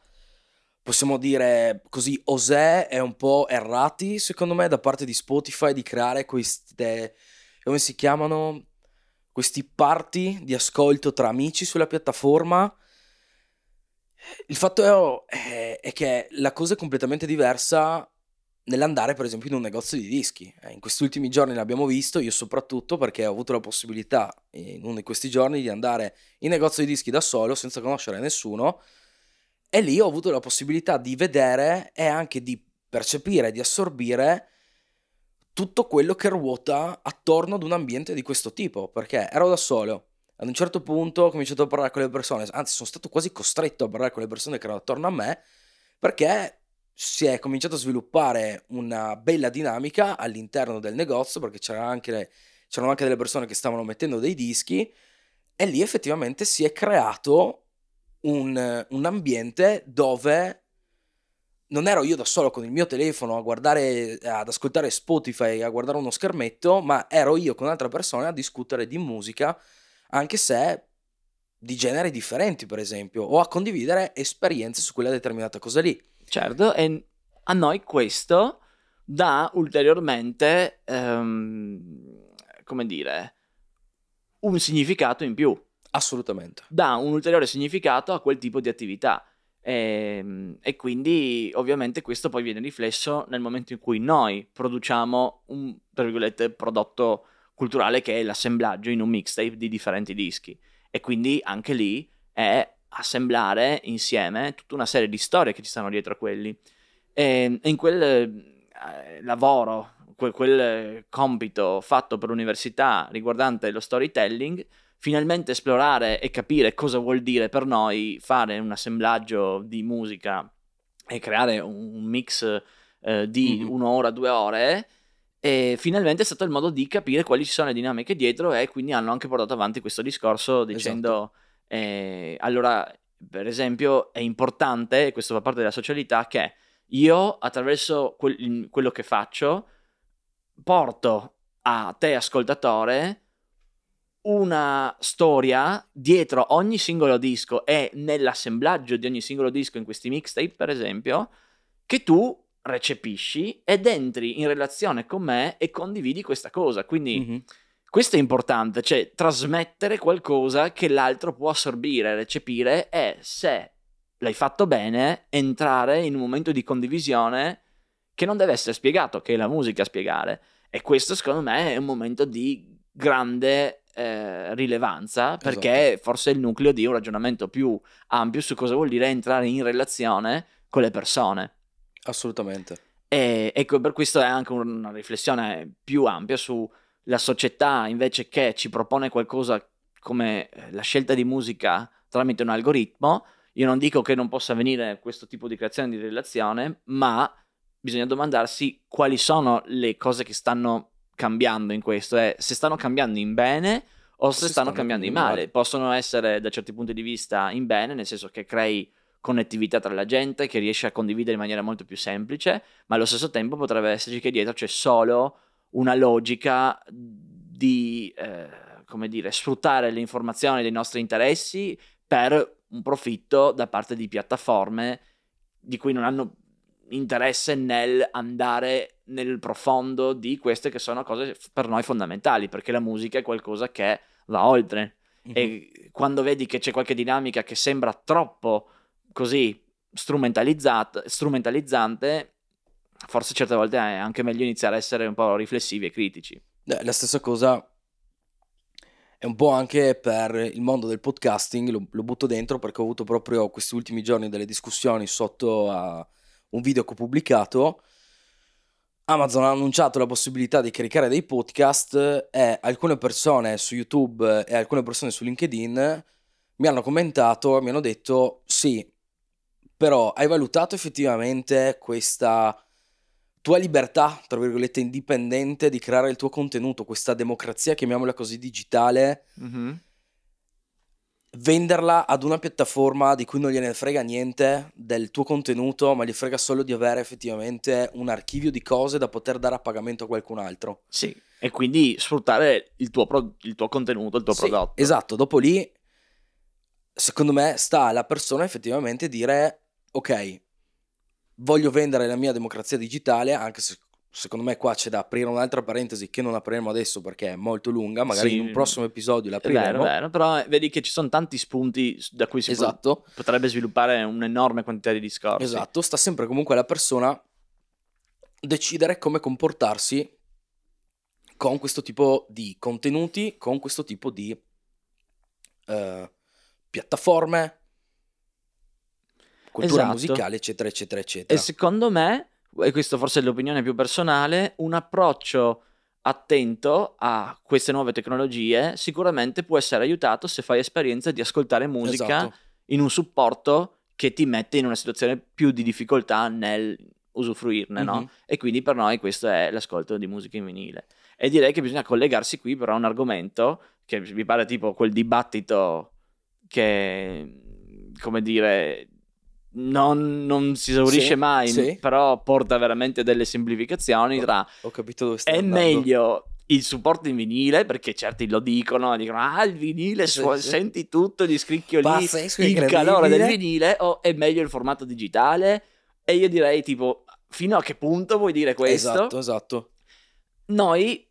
possiamo dire così, osè e un po' errati, secondo me, da parte di Spotify di creare queste, come si chiamano, questi party di ascolto tra amici sulla piattaforma. Il fatto è, è- è che la cosa è completamente diversa nell'andare, per esempio, in un negozio di dischi. Eh, in questi ultimi giorni l'abbiamo visto, io soprattutto perché ho avuto la possibilità in uno di questi giorni di andare in negozio di dischi da solo, senza conoscere nessuno, e lì ho avuto la possibilità di vedere e anche di percepire, di assorbire tutto quello che ruota attorno ad un ambiente di questo tipo, perché ero da solo. Ad un certo punto ho cominciato a parlare con le persone, anzi sono stato quasi costretto a parlare con le persone che erano attorno a me, perché si è cominciato a sviluppare una bella dinamica all'interno del negozio, perché c'erano anche, c'erano anche delle persone che stavano mettendo dei dischi, e lì effettivamente si è creato un, un ambiente dove non ero io da solo con il mio telefono a guardare, ad ascoltare Spotify, a guardare uno schermetto, ma ero io con altre persone a discutere di musica, anche se di generi differenti, per esempio, o a condividere esperienze su quella determinata cosa lì. Certo, e a noi questo dà ulteriormente, ehm, come dire, un significato in più, Assolutamente. dà un ulteriore significato a quel tipo di attività. E, e quindi ovviamente questo poi viene riflesso nel momento in cui noi produciamo un, tra virgolette, prodotto culturale che è l'assemblaggio in un mixtape di differenti dischi. E quindi anche lì è assemblare insieme tutta una serie di storie che ci stanno dietro a quelli. E, in quel eh, lavoro, quel, quel compito fatto per l'università riguardante lo storytelling, finalmente esplorare e capire cosa vuol dire per noi fare un assemblaggio di musica e creare un mix eh, di Mhm. un'ora, due ore. E finalmente è stato il modo di capire quali ci sono le dinamiche dietro e quindi hanno anche portato avanti questo discorso dicendo eh, allora per esempio è importante, e questo fa parte della socialità, che io attraverso quel- quello che faccio porto a te ascoltatore una storia dietro ogni singolo disco e nell'assemblaggio di ogni singolo disco in questi mixtape, per esempio, che tu recepisci ed entri in relazione con me e condividi questa cosa. Quindi Mhm. questo è importante, cioè trasmettere qualcosa che l'altro può assorbire, recepire e se l'hai fatto bene, entrare in un momento di condivisione che non deve essere spiegato, che è la musica a spiegare. E questo secondo me è un momento di grande eh, rilevanza perché Esatto. forse è il nucleo di un ragionamento più ampio su cosa vuol dire entrare in relazione con le persone. Assolutamente. E ecco, per questo è anche un- una riflessione più ampia sulla società invece che ci propone qualcosa come eh, la scelta di musica tramite un algoritmo. Io non dico che non possa avvenire questo tipo di creazione di relazione, ma bisogna domandarsi quali sono le cose che stanno cambiando in questo, e se stanno cambiando in bene o se, Se stanno stanno cambiando in cambiando in male. male. Possono essere da certi punti di vista in bene, nel senso che crei connettività tra la gente, che riesci a condividere in maniera molto più semplice, ma allo stesso tempo potrebbe esserci che dietro c'è solo una logica di, eh, come dire, sfruttare le informazioni dei nostri interessi per un profitto da parte di piattaforme di cui non hanno interesse nel andare nel profondo di queste che sono cose per noi fondamentali, perché la musica è qualcosa che va oltre. Mhm. E quando vedi che c'è qualche dinamica che sembra troppo così strumentalizzante, forse certe volte è anche meglio iniziare a essere un po' riflessivi e critici. Eh, La stessa cosa è un po' anche per il mondo del podcasting, lo, lo butto dentro perché ho avuto proprio questi ultimi giorni delle discussioni sotto a un video che ho pubblicato. Amazon ha annunciato la possibilità di caricare dei podcast e alcune persone su YouTube e alcune persone su LinkedIn mi hanno commentato mi hanno detto sì, però hai valutato effettivamente questa tua libertà, tra virgolette, indipendente di creare il tuo contenuto, questa democrazia, chiamiamola così, digitale, venderla ad una piattaforma di cui non gliene frega niente del tuo contenuto, ma gli frega solo di avere effettivamente un archivio di cose da poter dare a pagamento a qualcun altro. Sì, e quindi sfruttare il tuo, pro- il tuo contenuto, il tuo Sì, prodotto. Esatto, dopo lì, secondo me, sta alla persona effettivamente dire, ok, voglio vendere la mia democrazia digitale, anche se secondo me qua c'è da aprire un'altra parentesi che non apriremo adesso perché è molto lunga, magari Sì. in un prossimo episodio È vero, l'apriremo. è vero, però eh, vedi che ci sono tanti spunti da cui si Esatto, potrebbe sviluppare un'enorme quantità di discorsi. esatto, sta sempre comunque alla persona decidere come comportarsi con questo tipo di contenuti, con questo tipo di eh, piattaforme, cultura Esatto. musicale, eccetera, eccetera, E eccetera. secondo me, e questo forse è l'opinione più personale, un approccio attento a queste nuove tecnologie sicuramente può essere aiutato se fai esperienza di ascoltare musica Esatto. in un supporto che ti mette in una situazione più di difficoltà nel usufruirne, no? Mhm. E quindi per noi questo è l'ascolto di musica in vinile. E direi che bisogna collegarsi qui però a un argomento che mi pare tipo quel dibattito che, come dire, non, non si esaurisce Sì, mai, sì. però porta veramente delle semplificazioni tra Ho capito dove stai è andando. meglio il supporto in vinile perché certi lo dicono, dicono ah il vinile, Sì, su- senti tutto, gli scricchioli, Pazzesco, il calore del vinile o è meglio il formato digitale e io direi tipo fino a che punto vuoi dire questo? Esatto, esatto. Noi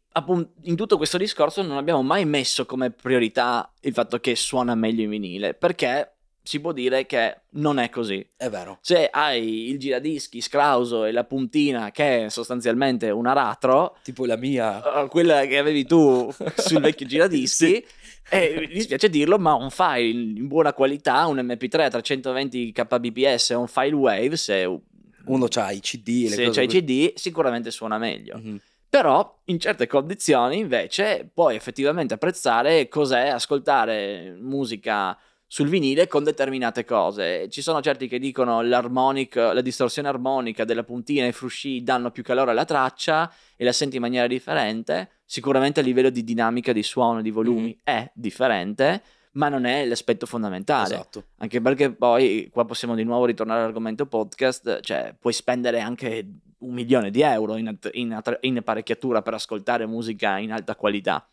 in tutto questo discorso non abbiamo mai messo come priorità il fatto che suona meglio in vinile perché si può dire che non è così. È vero. Se hai il giradischi scrauso e la puntina che è sostanzialmente un aratro, Tipo la mia. Uh, quella che avevi tu sul vecchio giradischi. Sì. E mi dispiace dirlo, ma un file in buona qualità, un MP3 a 320 kbps un file wave, se, Uno c'ha i CD, se c'hai così. CD, sicuramente suona meglio. Mhm. Però in certe condizioni invece puoi effettivamente apprezzare cos'è ascoltare musica sul vinile con determinate cose. Ci sono certi che dicono l'armonic, la distorsione armonica della puntina e i frusci danno più calore alla traccia e la senti in maniera differente. Sicuramente a livello di dinamica di suono, di volumi Mhm. è differente, ma non è l'aspetto fondamentale. Esatto. Anche perché poi qua possiamo di nuovo ritornare all'argomento podcast, cioè puoi spendere anche un milione di euro in, in in apparecchiatura per ascoltare musica in alta qualità,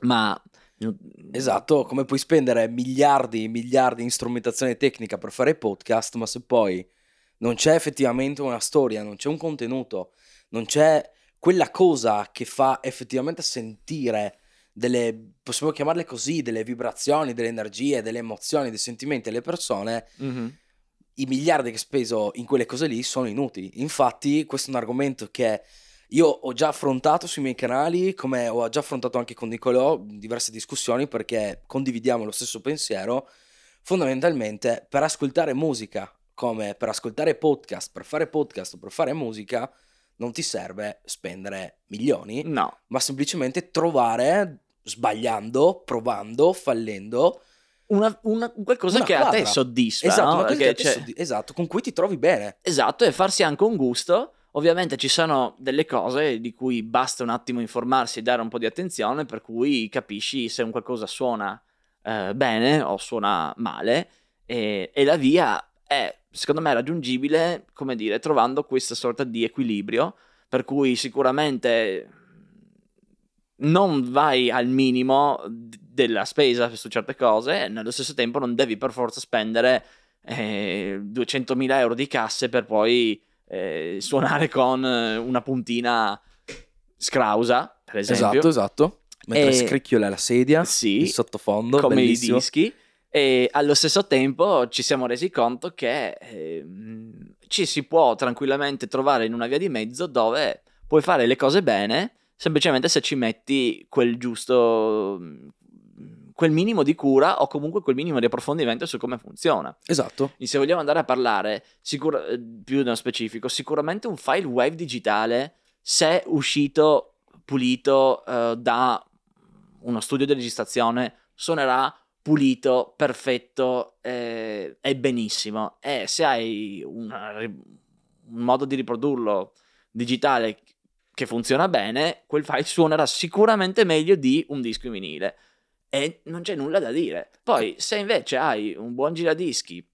ma... Esatto, come puoi spendere miliardi e miliardi in strumentazione tecnica per fare podcast, ma se poi non c'è effettivamente una storia, non c'è un contenuto, non c'è quella cosa che fa effettivamente sentire delle, possiamo chiamarle così, delle vibrazioni, delle energie, delle emozioni, dei sentimenti alle persone, Mhm. i miliardi che speso in quelle cose lì sono inutili. Infatti, questo è un argomento che io ho già affrontato sui miei canali, come ho già affrontato anche con Nicolò, diverse discussioni perché condividiamo lo stesso pensiero. Fondamentalmente, per ascoltare musica, come per ascoltare podcast, per fare podcast o per fare musica, non ti serve spendere milioni, No, ma semplicemente trovare, sbagliando, provando, fallendo, una, una- qualcosa Una che a te quadra. soddisfa. esatto, no? che c'è- adesso- esatto, con cui ti trovi bene. Esatto, e farsi anche un gusto. Ovviamente ci sono delle cose di cui basta un attimo informarsi e dare un po' di attenzione, per cui capisci se un qualcosa suona eh, bene o suona male. E, e la via è, secondo me, raggiungibile, come dire, trovando questa sorta di equilibrio, per cui sicuramente non vai al minimo della spesa su certe cose, e nello stesso tempo non devi per forza spendere eh, 200.000 euro di casse per poi eh, suonare con eh, una puntina scrausa, per esempio. Esatto, esatto. Mentre E- scricchiola la sedia, Sì, sottofondo, come bellissimo. i dischi. E allo stesso tempo ci siamo resi conto che ehm, ci si può tranquillamente trovare in una via di mezzo dove puoi fare le cose bene semplicemente se ci metti quel giusto quel minimo di cura o comunque quel minimo di approfondimento su come funziona. Esatto. Quindi se vogliamo andare a parlare sicur- eh, più nello specifico, sicuramente un file wave digitale, se uscito pulito eh, da uno studio di registrazione, suonerà pulito, perfetto eh, e benissimo. E se hai una ri- un modo di riprodurlo digitale che funziona bene, quel file suonerà sicuramente meglio di un disco in vinile. E non c'è nulla da dire. Poi, se invece hai un buon giradischi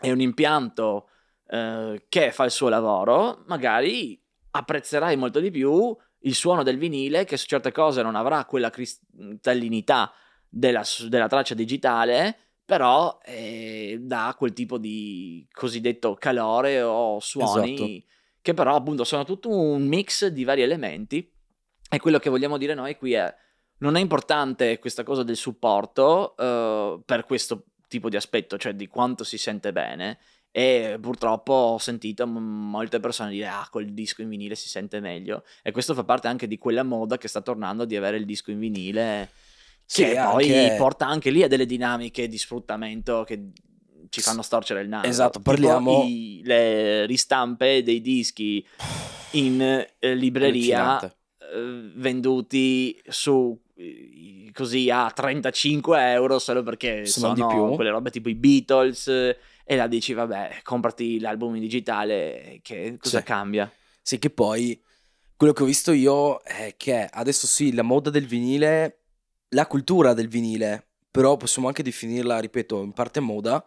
e un impianto eh, che fa il suo lavoro, magari apprezzerai molto di più il suono del vinile, che su certe cose non avrà quella cristallinità della, della traccia digitale, però eh, dà quel tipo di cosiddetto calore o suoni Esatto. che però appunto sono tutto un mix di vari elementi e quello che vogliamo dire noi qui è non è importante questa cosa del supporto eh, per questo tipo di aspetto, cioè di quanto si sente bene. E purtroppo ho sentito m- molte persone dire: Ah, col disco in vinile si sente meglio. E questo fa parte anche di quella moda che sta tornando di avere il disco in vinile, Sì, che poi anche- porta anche lì a delle dinamiche di sfruttamento che ci fanno storcere il naso. Esatto, parliamo- i- le ristampe dei dischi in eh, libreria eh, venduti su così a 35 euro solo perché Sono sono, di più. quelle robe tipo i Beatles e la dici vabbè comprati l'album in digitale che cosa Sì. cambia Sì, che poi quello che ho visto io è che adesso sì, la moda del vinile, la cultura del vinile, però possiamo anche definirla, ripeto, in parte moda,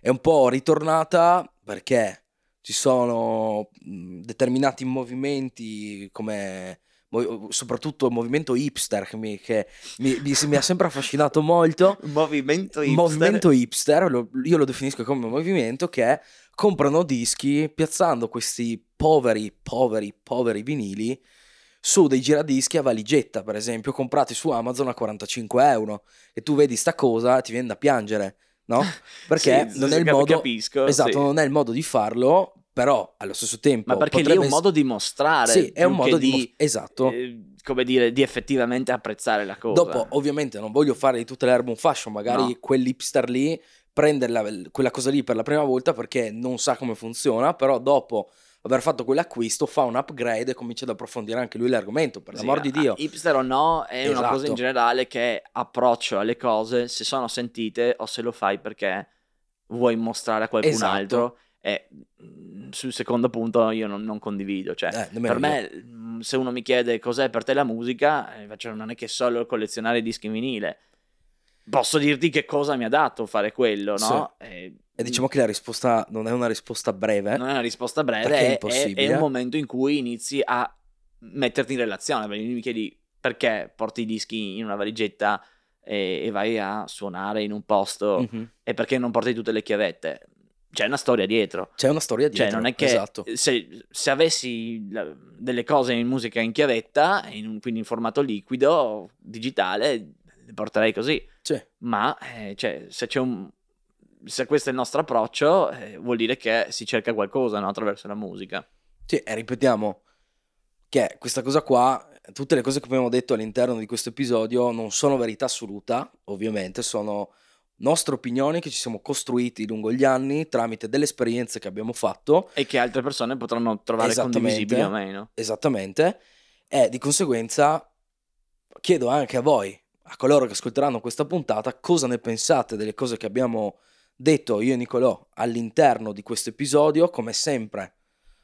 è un po' ritornata perché ci sono determinati movimenti come soprattutto il movimento hipster che mi, che mi- mi- mi ha sempre affascinato molto movimento il movimento hipster, lo- io lo definisco come un movimento che comprano dischi piazzando questi poveri, poveri, poveri vinili su dei giradischi a valigetta, per esempio, comprati su Amazon a 45 euro. E tu vedi sta cosa e ti viene da piangere, no? Perché Sì, non è il modo... capisco, esatto, sì. non è il modo di farlo, però allo stesso tempo... ma perché lì è potrebbe un modo di mostrare Sì, è un modo di... mos- Esatto. eh, come dire di effettivamente apprezzare la cosa Dopo, ovviamente, non voglio fare di tutte le erbe un fascio, magari No. quell'hipster lì prende la- quella cosa lì per la prima volta perché non sa come funziona, però dopo aver fatto quell'acquisto fa un upgrade e comincia ad approfondire anche lui l'argomento, per Sì, l'amor di ah, Dio. Hipster o no, è una cosa Esatto. in generale che approccio alle cose se sono sentite o se lo fai perché vuoi mostrare a qualcun Esatto. altro. E mm, sul secondo punto io non, non condivido. Cioè, Eh, per me, mm, se uno mi chiede cos'è per te la musica, faccio, non è che solo collezionare dischi in vinile. Posso dirti che cosa mi ha dato fare quello, no? E, E diciamo che la risposta non è una risposta breve. non è una risposta breve, è è, è- un momento in cui inizi a metterti in relazione. Perché mi chiedi perché porti i dischi in una valigetta e, e vai a suonare in un posto Mhm. e perché non porti tutte le chiavette. C'è una storia dietro. C'è una storia dietro. Cioè, non è che Esatto. se, se avessi delle cose in musica in chiavetta, in quindi in formato liquido, digitale, le porterei così. Sì. Ma eh, cioè, se c'è un. Se questo è il nostro approccio, eh, vuol dire che si cerca qualcosa no, attraverso la musica. Sì, e ripetiamo, che questa cosa qua, tutte le cose che abbiamo detto all'interno di questo episodio non sono verità assoluta, ovviamente, sono nostre opinioni che ci siamo costruiti lungo gli anni tramite delle esperienze che abbiamo fatto. E che altre persone potranno trovare condivisibili o meno. Esattamente. E di conseguenza chiedo anche a voi, a coloro che ascolteranno questa puntata, cosa ne pensate delle cose che abbiamo detto io e Nicolò all'interno di questo episodio. Come sempre,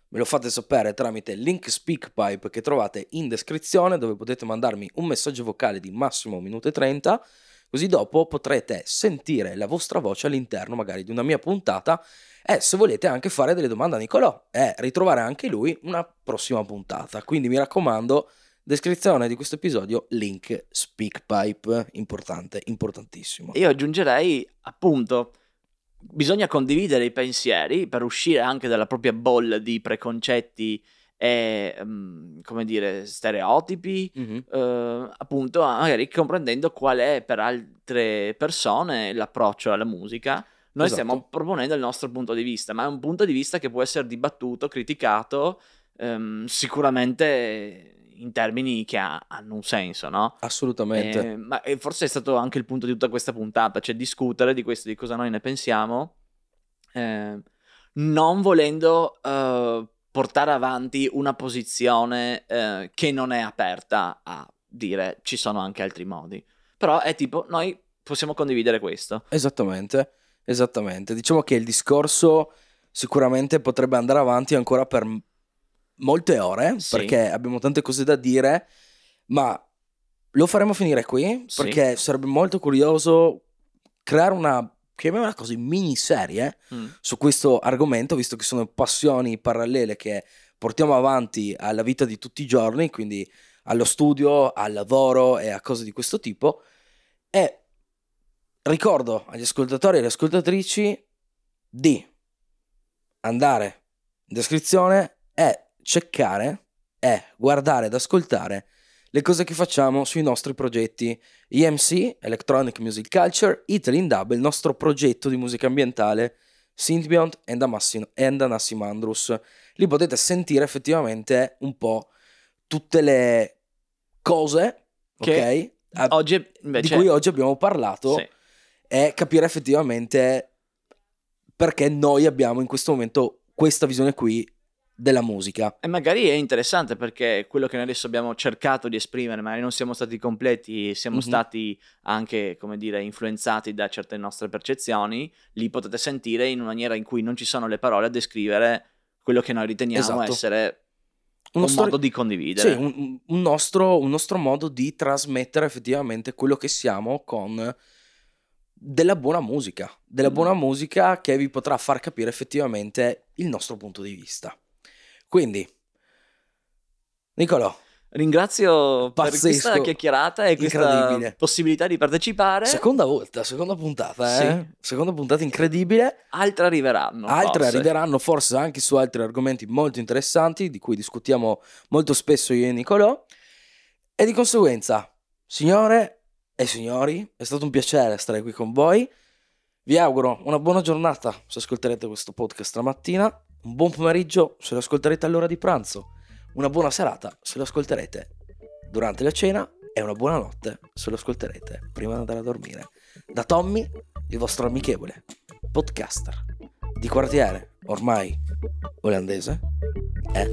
me lo fate sapere tramite il link SpeakPipe che trovate in descrizione, dove potete mandarmi un messaggio vocale di massimo minuto e 30 Così dopo potrete sentire la vostra voce all'interno magari di una mia puntata e se volete anche fare delle domande a Nicolò e ritrovare anche lui una prossima puntata. Quindi mi raccomando, descrizione di questo episodio, link SpeakPipe, importante, importantissimo. Io aggiungerei appunto bisogna condividere i pensieri per uscire anche dalla propria bolla di preconcetti e, um, come dire, stereotipi, mm-hmm. uh, appunto, magari comprendendo qual è per altre persone l'approccio alla musica. Noi esatto. stiamo proponendo il nostro punto di vista, ma è un punto di vista che può essere dibattuto, criticato, um, sicuramente in termini che ha, hanno un senso, no? Assolutamente. Eh, ma forse è stato anche il punto di tutta questa puntata, cioè discutere di questo, di cosa noi ne pensiamo, eh, non volendo uh, portare avanti una posizione eh, che non è aperta a dire ci sono anche altri modi. Però è tipo, noi possiamo condividere questo. Esattamente, esattamente. Diciamo che il discorso sicuramente potrebbe andare avanti ancora per molte ore, sì. perché abbiamo tante cose da dire, ma lo faremo finire qui, sì. perché sarebbe molto curioso creare una chiamiamola così, miniserie mm. su questo argomento, visto che sono passioni parallele che portiamo avanti alla vita di tutti i giorni, quindi allo studio, al lavoro e a cose di questo tipo. E ricordo agli ascoltatori e alle ascoltatrici di andare in descrizione e cercare e guardare ed ascoltare le cose che facciamo sui nostri progetti EMC, Electronic Music Culture, Italy in Dub, il nostro progetto di musica ambientale, Synthbeyond and, Amassin- and Anassimandrus. Lì potete sentire effettivamente un po' tutte le cose che ok? Oggi, invece... di cui oggi abbiamo parlato sì. e capire effettivamente perché noi abbiamo in questo momento questa visione qui della musica. E magari è interessante perché quello che noi adesso abbiamo cercato di esprimere, magari non siamo stati completi, siamo mm-hmm. stati anche, come dire, influenzati da certe nostre percezioni, li potete sentire in una maniera in cui non ci sono le parole a descrivere quello che noi riteniamo esatto. essere uno un stor- modo di condividere. Sì, un, un, nostro, un nostro modo di trasmettere effettivamente quello che siamo con della buona musica, della mm. buona musica che vi potrà far capire effettivamente il nostro punto di vista. Quindi, Nicolò. Ringrazio Pazzesco. per questa chiacchierata e questa possibilità di partecipare. Seconda volta, seconda puntata, eh? Sì. Seconda puntata incredibile. Altre arriveranno. Altre forse. arriveranno forse anche su altri argomenti molto interessanti di cui discutiamo molto spesso io e Nicolò. E di conseguenza, signore e signori, è stato un piacere stare qui con voi. Vi auguro una buona giornata se ascolterete questo podcast la mattina un buon pomeriggio se lo ascolterete all'ora di pranzo, una buona serata se lo ascolterete durante la cena e una buona notte se lo ascolterete prima di andare a dormire. Da Tommy, il vostro amichevole podcaster di quartiere, ormai olandese, è